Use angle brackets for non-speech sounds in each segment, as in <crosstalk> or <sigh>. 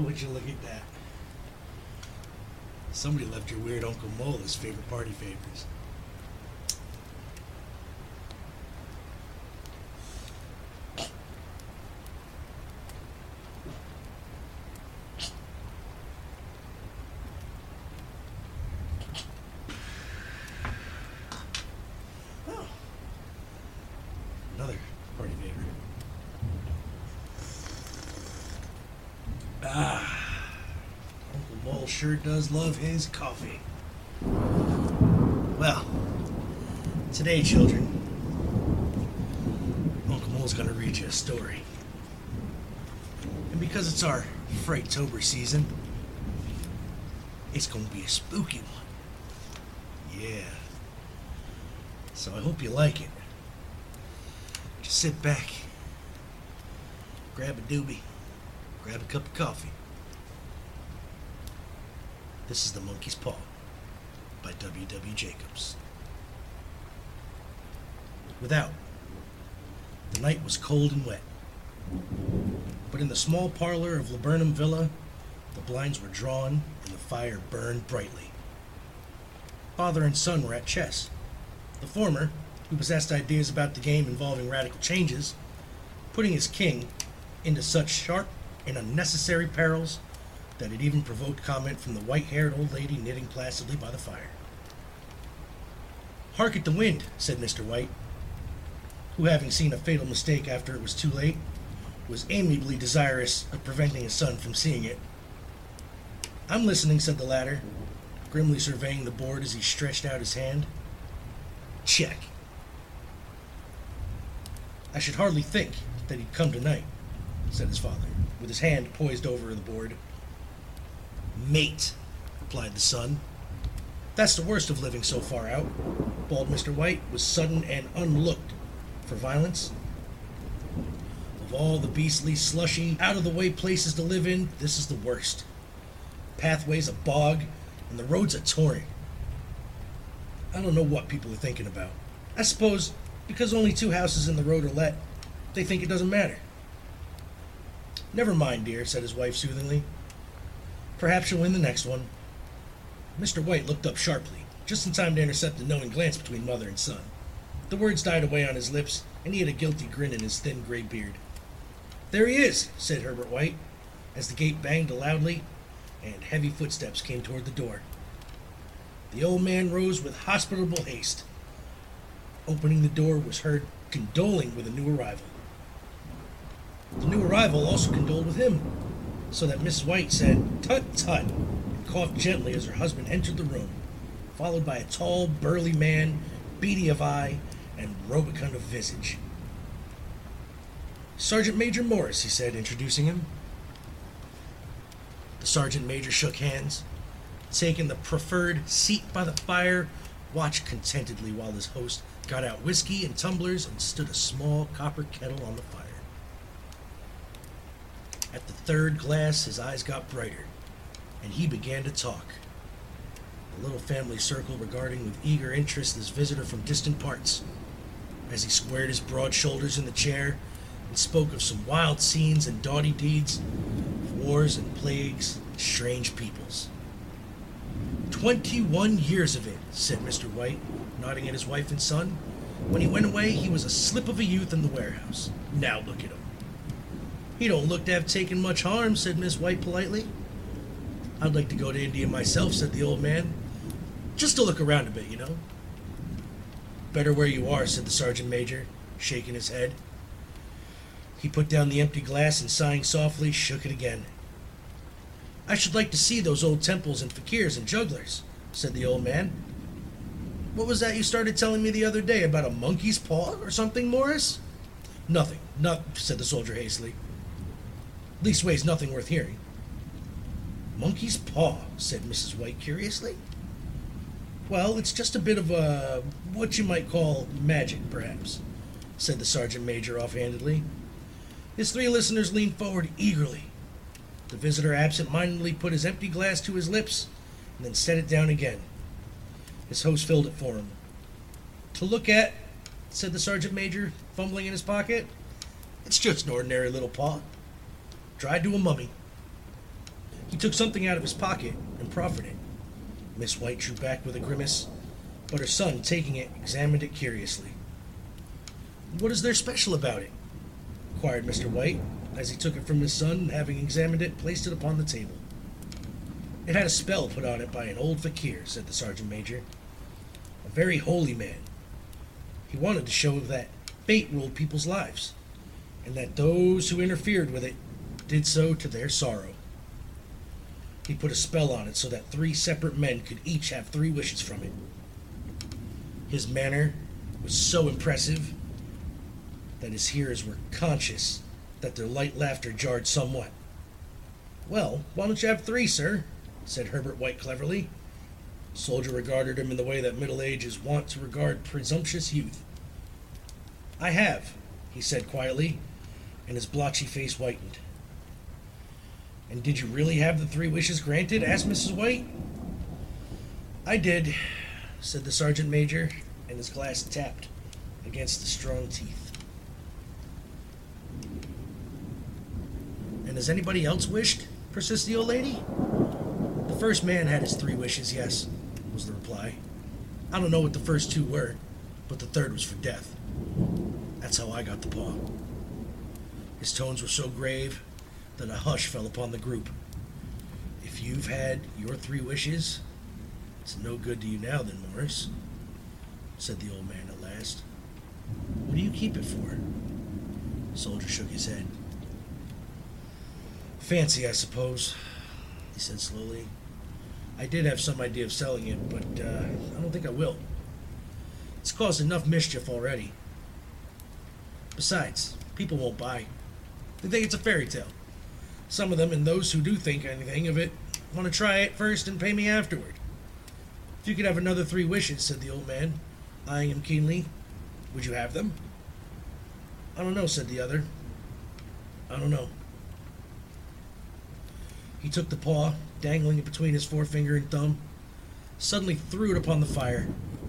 would you look at that? Somebody left your weird Uncle Mole as favorite party favors. Oh. Another party favorite. Ah, Uncle Mole sure does love his coffee. Well, today, children, Uncle Mole's gonna read you a story. And because it's our Frighttober season, it's gonna be a spooky one. Yeah. So I hope you like it. Just sit back, grab a doobie, grab a cup of coffee. This is The Monkey's Paw by W. W. Jacobs. Without, the night was cold and wet. But in the small parlor of Laburnum Villa, the blinds were drawn and the fire burned brightly. Father and son were at chess. The former, who possessed ideas about the game involving radical changes, putting his king into such sharp and unnecessary perils that it even provoked comment from the white haired old lady knitting placidly by the fire. Hark at the wind, said Mr. White, who, having seen a fatal mistake after it was too late, was amiably desirous of preventing his son from seeing it. I'm listening, said the latter, grimly surveying the board as he stretched out his hand. Check. I should hardly think that he'd come tonight, said his father, with his hand poised over the board. Mate, replied the son. That's the worst of living so far out. Bawled Mr. White was sudden and unlooked for violence. Of all the beastly, slushy, out of the way places to live in, this is the worst. Pathways a bog, and the roads a torrent. I don't know what people are thinking about. I suppose because only two houses in the road are let, they think it doesn't matter. Never mind, dear, said his wife soothingly. Perhaps you'll win the next one. Mr. White looked up sharply, just in time to intercept a knowing glance between mother and son. The words died away on his lips, and he had a guilty grin in his thin gray beard. There he is, said Herbert White, as the gate banged loudly and heavy footsteps came toward the door. The old man rose with hospitable haste. Opening the door was heard condoling with a new arrival. The new arrival also condoled with him, so that Miss White said, Tut tut, and coughed gently as her husband entered the room, followed by a tall, burly man, beady of eye and rubicund of visage. Sergeant Major Morris, he said, introducing him. The sergeant major shook hands, taking the preferred seat by the fire, watched contentedly while his host got out whiskey and tumblers and stood a small copper kettle on the fire. At the third glass, his eyes got brighter, and he began to talk. The little family circle regarding with eager interest this visitor from distant parts, as he squared his broad shoulders in the chair and spoke of some wild scenes and doughty deeds, wars and plagues, strange peoples. Twenty-one years of it, said Mr. White, nodding at his wife and son. When he went away, he was a slip of a youth in the warehouse. Now look at him. He don't look to have taken much harm, said Miss White politely. I'd like to go to India myself, said the old man. Just to look around a bit, you know. Better where you are, said the sergeant major, shaking his head. He put down the empty glass and, sighing softly, shook it again. I should like to see those old temples and fakirs and jugglers, said the old man. What was that you started telling me the other day about a monkey's paw or something, Morris? Nothing, not said the soldier hastily. Leastways, nothing worth hearing. Monkey's paw, said Mrs. White curiously. Well, it's just a bit of a what you might call magic, perhaps, said the sergeant major offhandedly. His three listeners leaned forward eagerly. The visitor absent-mindedly put his empty glass to his lips and then set it down again. His host filled it for him. To look at, said the sergeant major, fumbling in his pocket, it's just an ordinary little paw. Dried to a mummy. He took something out of his pocket and proffered it. Miss White drew back with a grimace, but her son, taking it, examined it curiously. What is there special about it? inquired Mr. White, as he took it from his son and, having examined it, placed it upon the table. It had a spell put on it by an old fakir, said the sergeant major. A very holy man. He wanted to show that fate ruled people's lives, and that those who interfered with it did so to their sorrow. He put a spell on it so that three separate men could each have three wishes from it. His manner was so impressive that his hearers were conscious that their light laughter jarred somewhat. Well, why don't you have three, sir? said Herbert White cleverly. The soldier regarded him in the way that middle age is wont to regard presumptuous youth. I have, he said quietly, and his blotchy face whitened. And did you really have the three wishes granted? asked Mrs. White. I did, said the sergeant major, and his glass tapped against the strong teeth. And has anybody else wished? persisted the old lady. The first man had his three wishes, yes, was the reply. I don't know what the first two were, but the third was for death. That's how I got the paw. His tones were so grave that a hush fell upon the group. If you've had your three wishes, it's no good to you now, then, Morris, said the old man at last. What do you keep it for? The soldier shook his head. Fancy, I suppose, he said slowly. I did have some idea of selling it, but uh, I don't think I will. It's caused enough mischief already. Besides, people won't buy. They think it's a fairy tale. Some of them, and those who do think anything of it, want to try it first and pay me afterward. If you could have another three wishes, said the old man, eyeing him keenly, would you have them? I don't know, said the other. I don't know. He took the paw, dangling it between his forefinger and thumb, suddenly threw it upon the fire.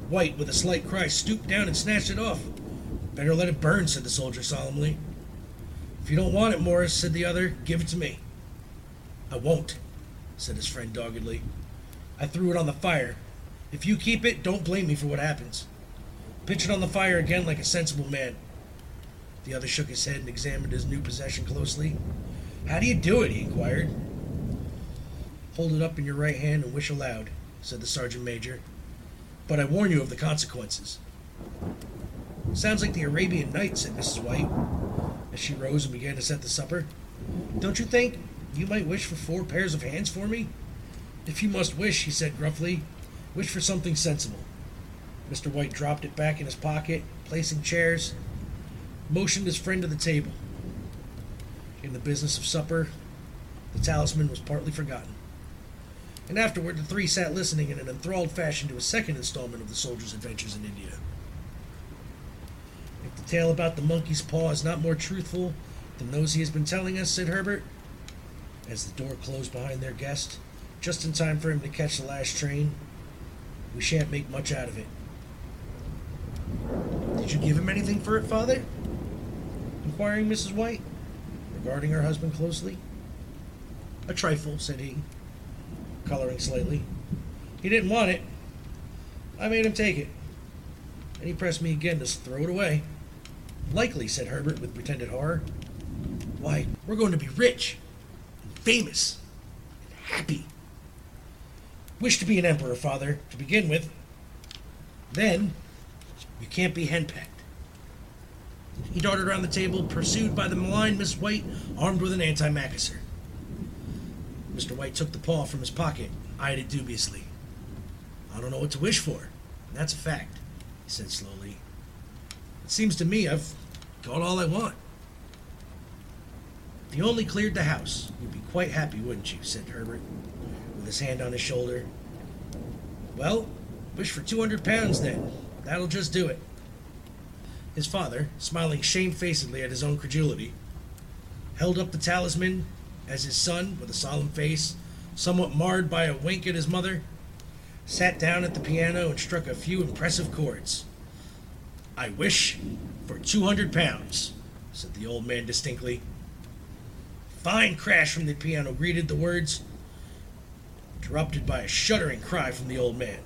White, with a slight cry, stooped down and snatched it off. Better let it burn, said the soldier solemnly. If you don't want it, Morris, said the other, give it to me. I won't, said his friend doggedly. I threw it on the fire. If you keep it, don't blame me for what happens. Pitch it on the fire again like a sensible man. The other shook his head and examined his new possession closely. How do you do it? he inquired. Hold it up in your right hand and wish aloud, said the sergeant major. But I warn you of the consequences. Sounds like the Arabian Nights, said Mrs. White, as she rose and began to set the supper. Don't you think you might wish for four pairs of hands for me? If you must wish, he said gruffly, wish for something sensible. Mr. White dropped it back in his pocket, placing chairs, motioned his friend to the table. In the business of supper, the talisman was partly forgotten. And afterward, the three sat listening in an enthralled fashion to a second installment of the soldier's adventures in India. Tale about the monkey's paw is not more truthful than those he has been telling us, said Herbert, as the door closed behind their guest, just in time for him to catch the last train, we shan't make much out of it. Did you give him anything for it, father? inquiring Mrs. White, regarding her husband closely. A trifle, said he, coloring slightly. He didn't want it. I made him take it. And he pressed me again to throw it away. Likely, said Herbert with pretended horror. Why, we're going to be rich, and famous, and happy. Wish to be an emperor, father, to begin with. Then, you can't be henpecked. He darted around the table, pursued by the malign Miss White, armed with an antimacassar. Mr. White took the paw from his pocket, eyed it dubiously. I don't know what to wish for. That's a fact, he said slowly. It seems to me I've got all I want. If you only cleared the house, you'd be quite happy, wouldn't you? said Herbert, with his hand on his shoulder. Well, wish for two hundred pounds then. That'll just do it. His father, smiling shamefacedly at his own credulity, held up the talisman as his son, with a solemn face, somewhat marred by a wink at his mother, sat down at the piano and struck a few impressive chords. I wish for two hundred pounds, said the old man distinctly. Fine crash from the piano greeted the words, interrupted by a shuddering cry from the old man.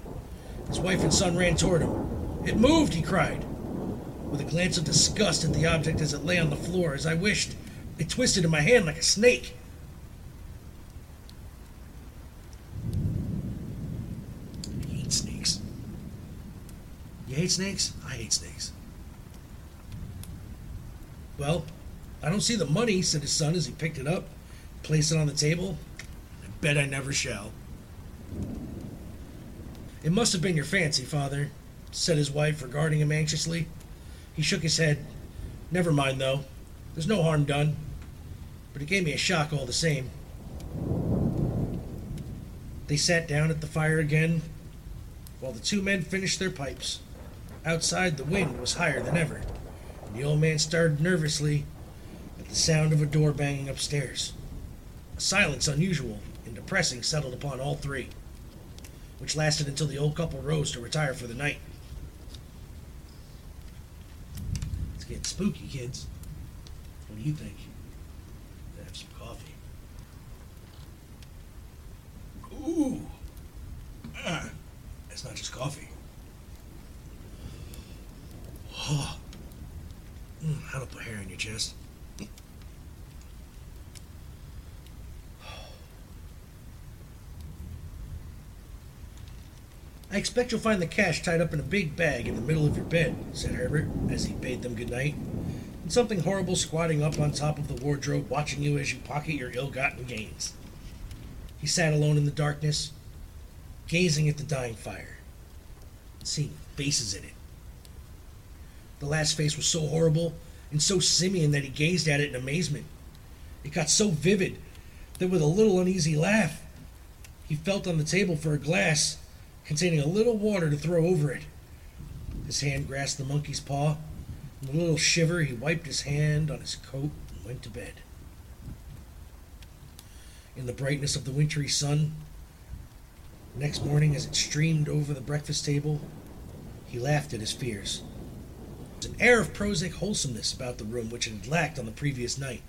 His wife and son ran toward him. It moved, he cried, with a glance of disgust at the object as it lay on the floor, as I wished. It twisted in my hand like a snake. I hate snakes. You hate snakes? I hate snakes. Well, I don't see the money, said his son as he picked it up, placed it on the table. I bet I never shall. It must have been your fancy, father, said his wife, regarding him anxiously. He shook his head. Never mind, though. There's no harm done. But it gave me a shock all the same. They sat down at the fire again while the two men finished their pipes. Outside, the wind was higher than ever, the old man started nervously at the sound of a door banging upstairs. A silence unusual and depressing settled upon all three, which lasted until the old couple rose to retire for the night. It's getting spooky, kids. What do you think? Have some coffee. Ooh. Ah, it's not just coffee. Oh. Mm, how to put hair in your chest. I expect you'll find the cash tied up in a big bag in the middle of your bed, said Herbert, as he bade them good night, and something horrible squatting up on top of the wardrobe, watching you as you pocket your ill gotten gains. He sat alone in the darkness, gazing at the dying fire, seeing faces in it. The last face was so horrible and so simian that he gazed at it in amazement. It got so vivid that with a little uneasy laugh, he felt on the table for a glass containing a little water to throw over it. His hand grasped the monkey's paw. With a little shiver, he wiped his hand on his coat and went to bed. In the brightness of the wintry sun, next morning as it streamed over the breakfast table, he laughed at his fears. An air of prosaic wholesomeness about the room which it had lacked on the previous night,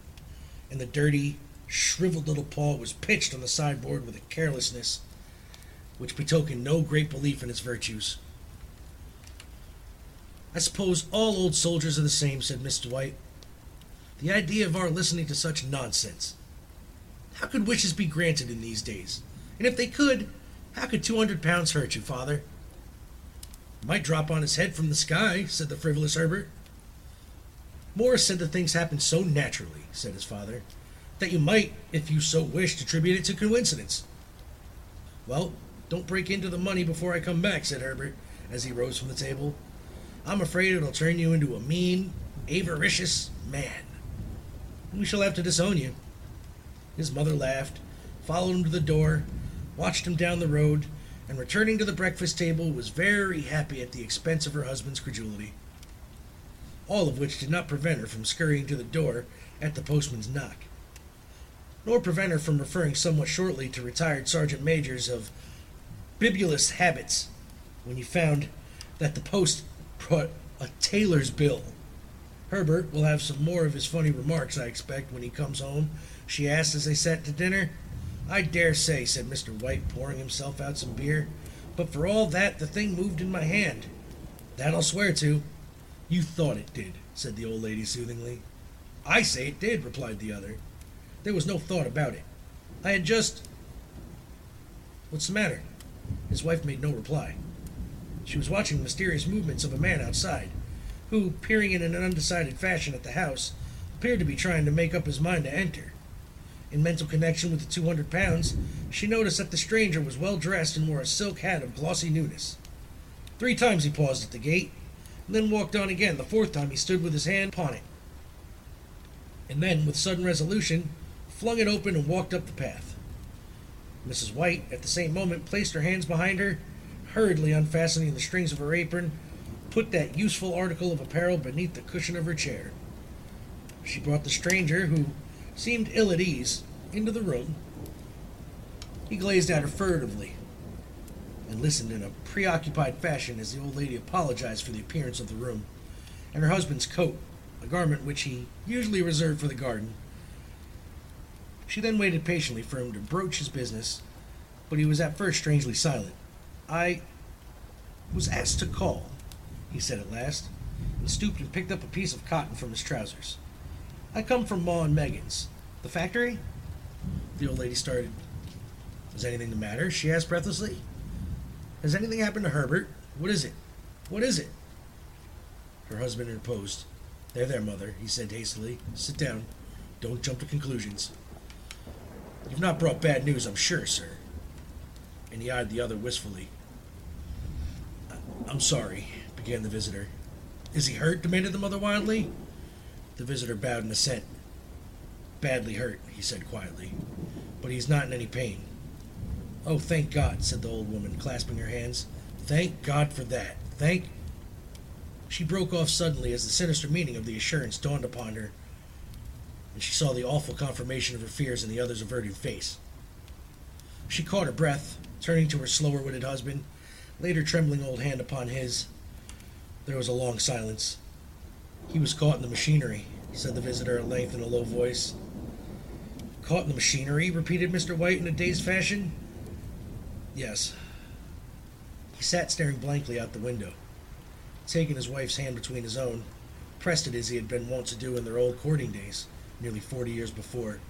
and the dirty, shriveled little paw was pitched on the sideboard with a carelessness which betokened no great belief in its virtues. I suppose all old soldiers are the same, said Mr. White. The idea of our listening to such nonsense. How could wishes be granted in these days? And if they could, how could two hundred pounds hurt you, father? Might drop on his head from the sky, said the frivolous Herbert. Morris said that things happen so naturally, said his father, that you might, if you so wished, attribute it to coincidence. Well, don't break into the money before I come back, said Herbert, as he rose from the table. I'm afraid it'll turn you into a mean, avaricious man. We shall have to disown you. His mother laughed, followed him to the door, watched him down the road, and returning to the breakfast table was very happy at the expense of her husband's credulity. All of which did not prevent her from scurrying to the door at the postman's knock, nor prevent her from referring somewhat shortly to retired sergeant majors of bibulous habits when he found that the post brought a tailor's bill. Herbert will have some more of his funny remarks, I expect, when he comes home, she asked as they sat to dinner. I dare say, said Mr. White, pouring himself out some beer, but for all that, the thing moved in my hand. That I'll swear to. You thought it did, said the old lady soothingly. I say it did, replied the other. There was no thought about it. I had just. What's the matter? His wife made no reply. She was watching mysterious movements of a man outside, who, peering in an undecided fashion at the house, appeared to be trying to make up his mind to enter. In mental connection with the two hundred pounds, she noticed that the stranger was well dressed and wore a silk hat of glossy newness. Three times he paused at the gate, and then walked on again. The fourth time he stood with his hand upon it, and then, with sudden resolution, flung it open and walked up the path. Mrs. White, at the same moment, placed her hands behind her, hurriedly unfastening the strings of her apron, put that useful article of apparel beneath the cushion of her chair. She brought the stranger, who seemed ill at ease, into the room. He gazed at her furtively and listened in a preoccupied fashion as the old lady apologized for the appearance of the room and her husband's coat, a garment which he usually reserved for the garden. She then waited patiently for him to broach his business, but he was at first strangely silent. I was asked to call, he said at last, and stooped and picked up a piece of cotton from his trousers. I come from Maw and Meggins. The factory? The old lady started. Is anything the matter? she asked breathlessly. Has anything happened to Herbert? What is it? What is it? Her husband interposed. There, there, mother, he said hastily. Sit down. Don't jump to conclusions. You've not brought bad news, I'm sure, sir. And he eyed the other wistfully. I'm sorry, began the visitor. Is he hurt? demanded the mother wildly. The visitor bowed in assent. Badly hurt, he said quietly, but he's not in any pain. Oh, thank God, said the old woman, clasping her hands. Thank God for that. Thank. She broke off suddenly as the sinister meaning of the assurance dawned upon her, and she saw the awful confirmation of her fears in the other's averted face. She caught her breath, turning to her slower witted husband, laid her trembling old hand upon his. There was a long silence. He was caught in the machinery, said the visitor at length in a low voice. Caught in the machinery? repeated Mr. White in a dazed fashion. Yes. He sat staring blankly out the window, taking his wife's hand between his own, pressed it as he had been wont to do in their old courting days, nearly forty years before.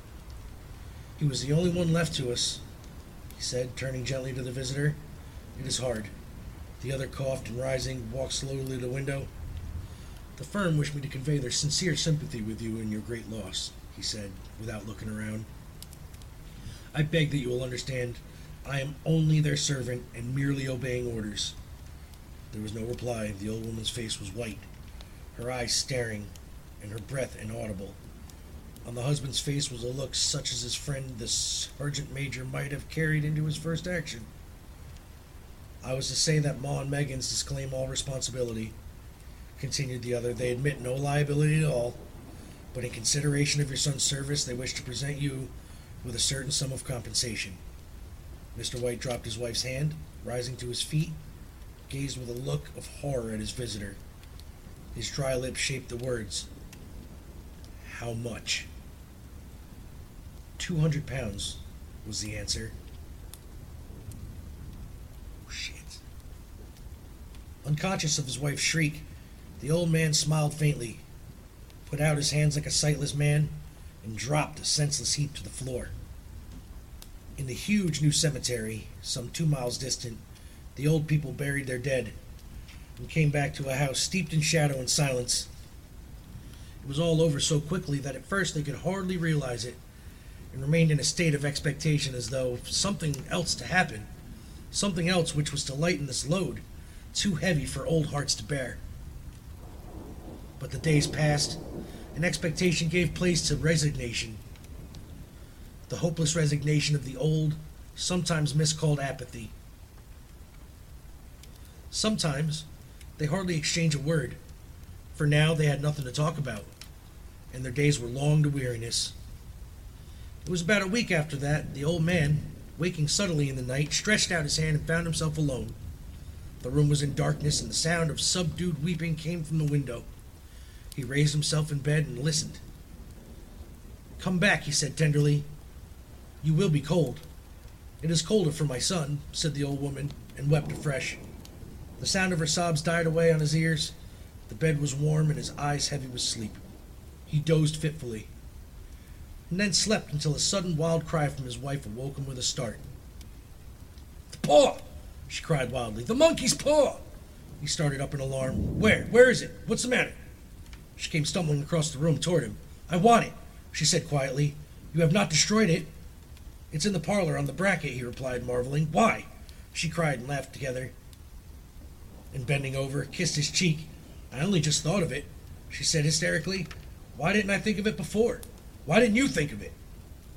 He was the only one left to us, he said, turning gently to the visitor. It is hard. The other coughed and rising, walked slowly to the window. The firm wish me to convey their sincere sympathy with you in your great loss, he said, without looking around. I beg that you will understand I am only their servant and merely obeying orders. There was no reply. The old woman's face was white, her eyes staring, and her breath inaudible. On the husband's face was a look such as his friend, the sergeant major, might have carried into his first action. I was to say that Maw and Meggins disclaim all responsibility, continued the other. They admit no liability at all, but in consideration of your son's service, they wish to present you with a certain sum of compensation. Mr. White dropped his wife's hand, rising to his feet, gazed with a look of horror at his visitor. His dry lips shaped the words, How much? Two hundred pounds, was the answer. Oh, shit. Unconscious of his wife's shriek, the old man smiled faintly, put out his hands like a sightless man, and dropped a senseless heap to the floor. In the huge new cemetery, some two miles distant, the old people buried their dead and came back to a house steeped in shadow and silence. It was all over so quickly that at first they could hardly realize it and remained in a state of expectation as though something else to happen, something else which was to lighten this load, too heavy for old hearts to bear. But the days passed, and expectation gave place to resignation the hopeless resignation of the old, sometimes miscalled apathy. Sometimes they hardly exchanged a word, for now they had nothing to talk about, and their days were long to weariness. It was about a week after that the old man, waking suddenly in the night, stretched out his hand and found himself alone. The room was in darkness, and the sound of subdued weeping came from the window. He raised himself in bed and listened. Come back, he said tenderly. You will be cold. It is colder for my son, said the old woman, and wept afresh. The sound of her sobs died away on his ears. The bed was warm and his eyes heavy with sleep. He dozed fitfully, and then slept until a sudden wild cry from his wife awoke him with a start. The paw! she cried wildly. The monkey's paw! He started up in alarm. Where? Where is it? What's the matter? She came stumbling across the room toward him. I want it, she said quietly. You have not destroyed it. It's in the parlor on the bracket, he replied, marveling. Why? She cried and laughed together. And bending over, kissed his cheek. I only just thought of it, she said hysterically. Why didn't I think of it before? Why didn't you think of it?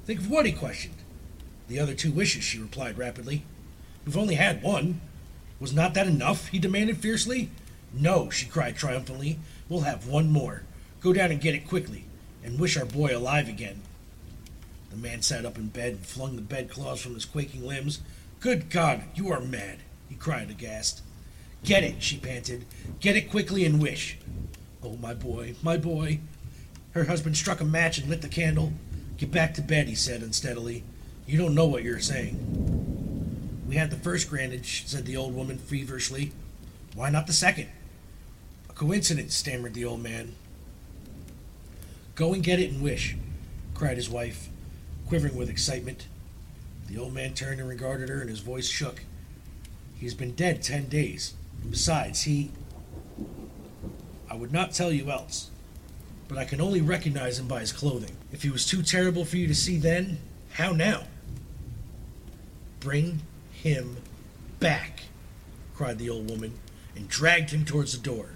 Think of what? he questioned. The other two wishes, she replied rapidly. We've only had one. Was not that enough? he demanded fiercely. No, she cried triumphantly. We'll have one more. Go down and get it quickly, and wish our boy alive again. The man sat up in bed and flung the bedclothes from his quaking limbs. Good God, you are mad, he cried aghast. Get it, she panted. Get it quickly and wish. Oh, my boy, my boy. Her husband struck a match and lit the candle. Get back to bed, he said unsteadily. You don't know what you're saying. We had the first granted, said the old woman feverishly. Why not the second? Coincidence, stammered the old man. Go and get it and wish, cried his wife, quivering with excitement. The old man turned and regarded her, and his voice shook. He has been dead ten days. And besides, he. I would not tell you else, but I can only recognize him by his clothing. If he was too terrible for you to see then, how now? Bring him back, cried the old woman, and dragged him towards the door.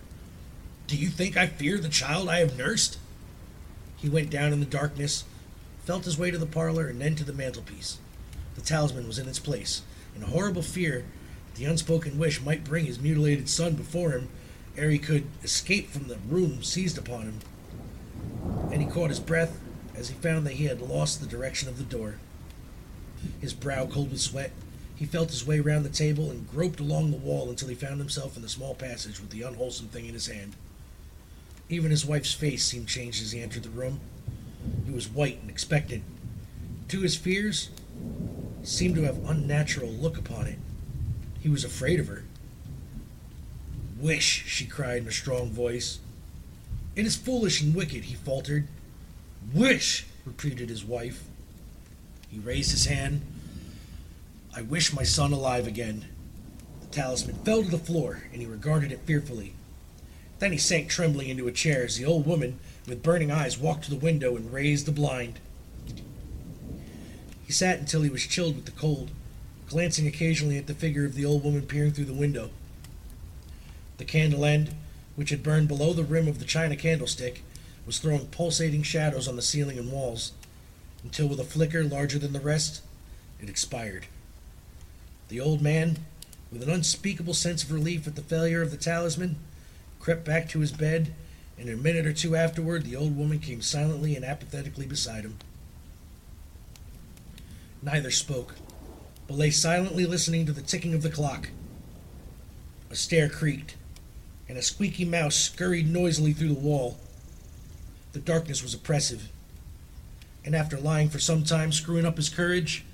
Do you think I fear the child I have nursed? He went down in the darkness, felt his way to the parlor, and then to the mantelpiece. The talisman was in its place, and a horrible fear that the unspoken wish might bring his mutilated son before him ere he could escape from the room seized upon him. And he caught his breath as he found that he had lost the direction of the door. His brow cold with sweat, he felt his way round the table and groped along the wall until he found himself in the small passage with the unwholesome thing in his hand. Even his wife's face seemed changed as he entered the room. It was white and expectant. To his fears, seemed to have unnatural look upon it. He was afraid of her. Wish, she cried in a strong voice. It is foolish and wicked, he faltered. Wish, repeated his wife. He raised his hand. I wish my son alive again. The talisman fell to the floor, and he regarded it fearfully. Then he sank trembling into a chair as the old woman, with burning eyes, walked to the window and raised the blind. He sat until he was chilled with the cold, glancing occasionally at the figure of the old woman peering through the window. The candle end, which had burned below the rim of the china candlestick, was throwing pulsating shadows on the ceiling and walls, until with a flicker larger than the rest, it expired. The old man, with an unspeakable sense of relief at the failure of the talisman, crept back to his bed, and in a minute or two afterward the old woman came silently and apathetically beside him. Neither spoke, but lay silently listening to the ticking of the clock. A stair creaked, and a squeaky mouse scurried noisily through the wall. The darkness was oppressive, and after lying for some time screwing up his courage,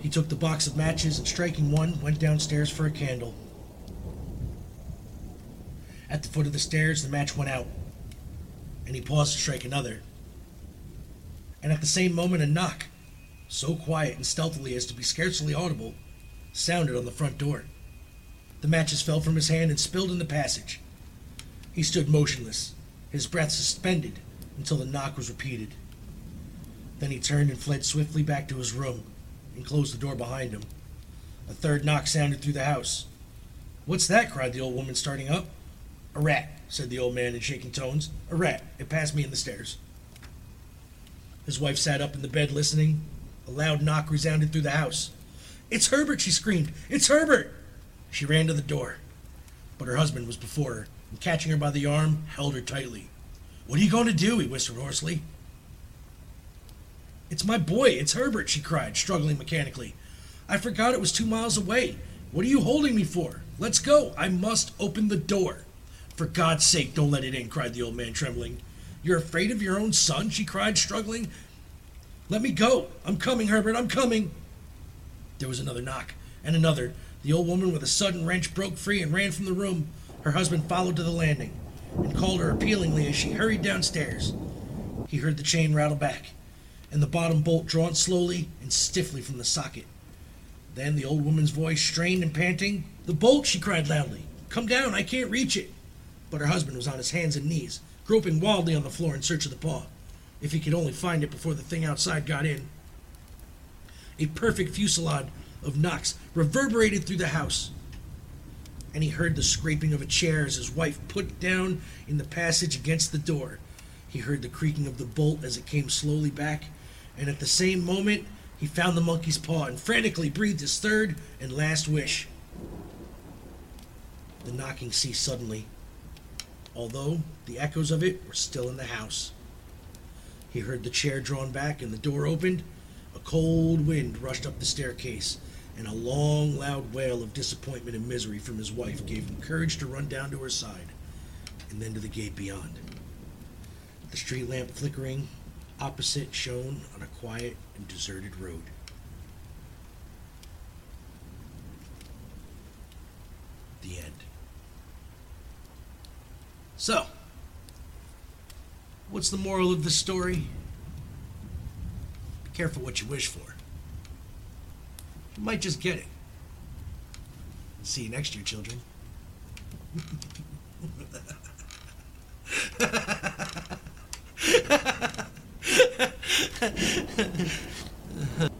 he took the box of matches and striking one, went downstairs for a candle. At the foot of the stairs, the match went out, and he paused to strike another. And at the same moment, a knock, so quiet and stealthily as to be scarcely audible, sounded on the front door. The matches fell from his hand and spilled in the passage. He stood motionless, his breath suspended until the knock was repeated. Then he turned and fled swiftly back to his room and closed the door behind him. A third knock sounded through the house. What's that? cried the old woman, starting up. A rat, said the old man in shaking tones. A rat. It passed me in the stairs. His wife sat up in the bed listening. A loud knock resounded through the house. It's Herbert, she screamed. It's Herbert! She ran to the door, but her husband was before her, and catching her by the arm, held her tightly. What are you going to do? he whispered hoarsely. It's my boy, it's Herbert, she cried, struggling mechanically. I forgot it was two miles away. What are you holding me for? Let's go. I must open the door. For God's sake, don't let it in, cried the old man, trembling. You're afraid of your own son? she cried, struggling. Let me go. I'm coming, Herbert, I'm coming. There was another knock, and another, the old woman, with a sudden wrench, broke free and ran from the room. Her husband followed to the landing and called her appealingly as she hurried downstairs. He heard the chain rattle back and the bottom bolt drawn slowly and stiffly from the socket. Then the old woman's voice, strained and panting. The bolt, she cried loudly. Come down, I can't reach it. But her husband was on his hands and knees, groping wildly on the floor in search of the paw. If he could only find it before the thing outside got in. A perfect fusillade of knocks reverberated through the house, and he heard the scraping of a chair as his wife put down in the passage against the door. He heard the creaking of the bolt as it came slowly back, and at the same moment he found the monkey's paw and frantically breathed his third and last wish. The knocking ceased suddenly, although the echoes of it were still in the house. He heard the chair drawn back and the door opened. A cold wind rushed up the staircase, and a long, loud wail of disappointment and misery from his wife gave him courage to run down to her side and then to the gate beyond. The street lamp flickering opposite shone on a quiet and deserted road. The end. So, what's the moral of the story? Be careful what you wish for. You might just get it. See you next year, children. <laughs>